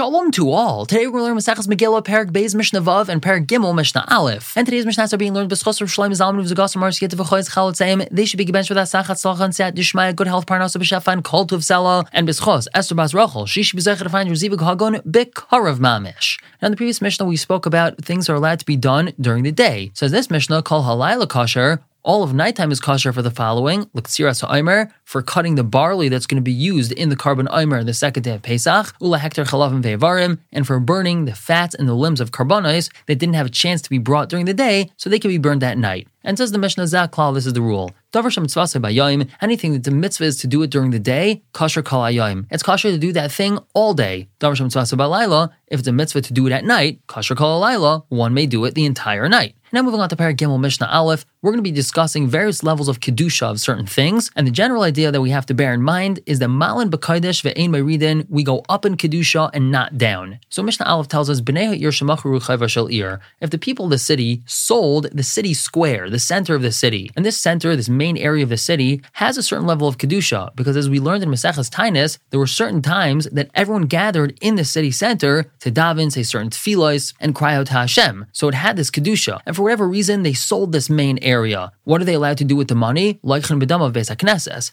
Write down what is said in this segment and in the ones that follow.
Shalom to all. Today we're going to learn Maseches Megillah, Perak Beis Mishnah Vav, and Perak Gimel Mishnah Aleph. And today's Mishnahs are being learned B'schos of Shloim Zalman V'Zagas Mars Yet V'Choyz Chalot. They should be given with Asachat Salcha and Seat Dishmaya, good health, Parnasa B'Shefa, and Kol Tuv Sela, and B'schos Esther Bas Rachel. She should be zecher to find Rezivik Hagon B'Karav Mamish. Now in the previous Mishnah we spoke about things are allowed to be done during the day. Says this Mishnah, Kol Halayla Kosher, all of nighttime is kosher for the following: L'ksiras ha'omer, for cutting the barley that's going to be used in the korban omer the second day of Pesach, ula hektar chalavim ve'avarim, and for burning the fats and the limbs of korbanos that didn't have a chance to be brought during the day, so they can be burned at night. And says the Mishnah Zaklal, this is the rule. Anything that the mitzvah is to do it during the day, kosher kol. It's kosher to do that thing all day. If it's a mitzvah to do it at night, kosher kol one may do it the entire night. Now moving on to Parak Gimel Mishnah Aleph, we're going to be discussing various levels of kedusha of certain things, and the general idea that we have to bear in mind is that malin b'kaidesh ve'ein meridin, we go up in kedusha and not down. So Mishnah Aleph tells us b'nei ha'ir. If the people of the city sold the city square, the center of the city, and this center, this main area of the city, has a certain level of kedusha, because as we learned in Maseches Tainis, there were certain times that everyone gathered in the city center to daven, say certain tefillos, and cry out to Hashem. So it had this kedusha, and for whatever reason, they sold this main area. What are they allowed to do with the money? Like Bedam of Beis.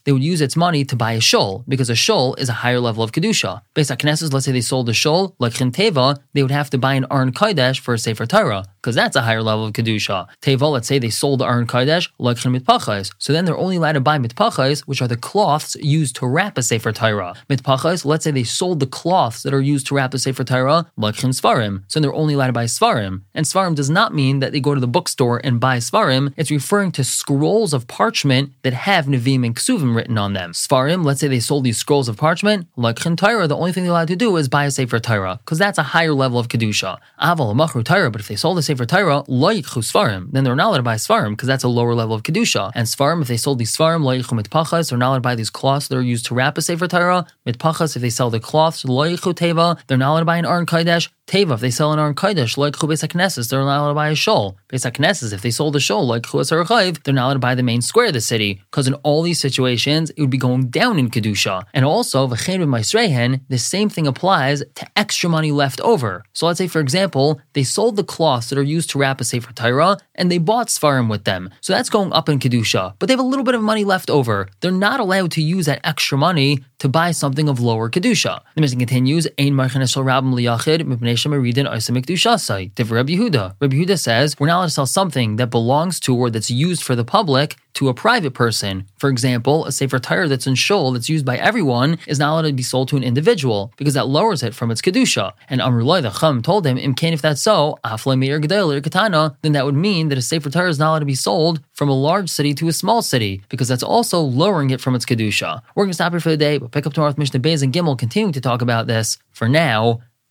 They would use its money to buy a shul, because a shul is a higher level of Kedusha. Beis HaKnesses, let's say they sold a shul, like Teva, they would have to buy an Aron Kodesh for a Sefer Torah, because that's a higher level of Kedusha. Teva, let's say they sold the Aron Kodesh, like Mitpachais. So then they're only allowed to buy Mitpachais, which are the cloths used to wrap a Sefer Torah. Mitpachais, let's say they sold the cloths that are used to wrap the Sefer Torah, like Svarim. So then they're only allowed to buy Svarim. And Svarim does not mean that they go to the bookstore and buy Svarim, it's referring to scrolls of parchment that have Nevi'im and Ksuvim written on them. Svarim, let's say they sold these scrolls of parchment, like Torah, the only thing they're allowed to do is buy a Sefer Torah, because that's a higher level of Kedusha. Aval, Machru Torah, but if they sold a Sefer Torah, loichu Svarim, then they're not allowed to buy Svarim, because that's a lower level of Kedusha. And Svarim, if they sold these Svarim, loichu mitpachas, they're not allowed to buy these cloths that are used to wrap a Sefer Torah. Mitpachas, if they sell the cloths, loichu Teva, they're not allowed to buy an Aron Kodesh. Teva, if they sell an Aron Kodesh, like Chubes HaKnesses, they're not allowed to buy a shul. Beis HaKnesses, if they sold a shul, like Chubes HaRachayiv, they're not allowed to buy the main square of the city, because in all these situations, it would be going down in Kedusha. And also, V'chein Maisrehen, the same thing applies to extra money left over. So let's say, for example, they sold the cloths that are used to wrap a Sefer Torah, and they bought Svarim with them. So that's going up in Kedusha. But they have a little bit of money left over. They're not allowed to use that extra money to buy something of lower Kedusha. The Mishnah continues, Ein Marchan Rabim Liyachid, Mipnei Dushasai. Rabbi Yehuda. Says, we're not allowed to sell something that belongs to or that's used for the public to a private person. For example, a Sefer Torah that's in Shul that's used by everyone is not allowed to be sold to an individual because that lowers it from its Kedusha. And Amrullah the Chum told him, Imkain, if that's so, Katana, er then that would mean that a Sefer Torah is not allowed to be sold from a large city to a small city because that's also lowering it from its Kedusha. We're going to stop here for the day, but pick up tomorrow with Mishnah Beis and Gimel continuing to talk about this. For now,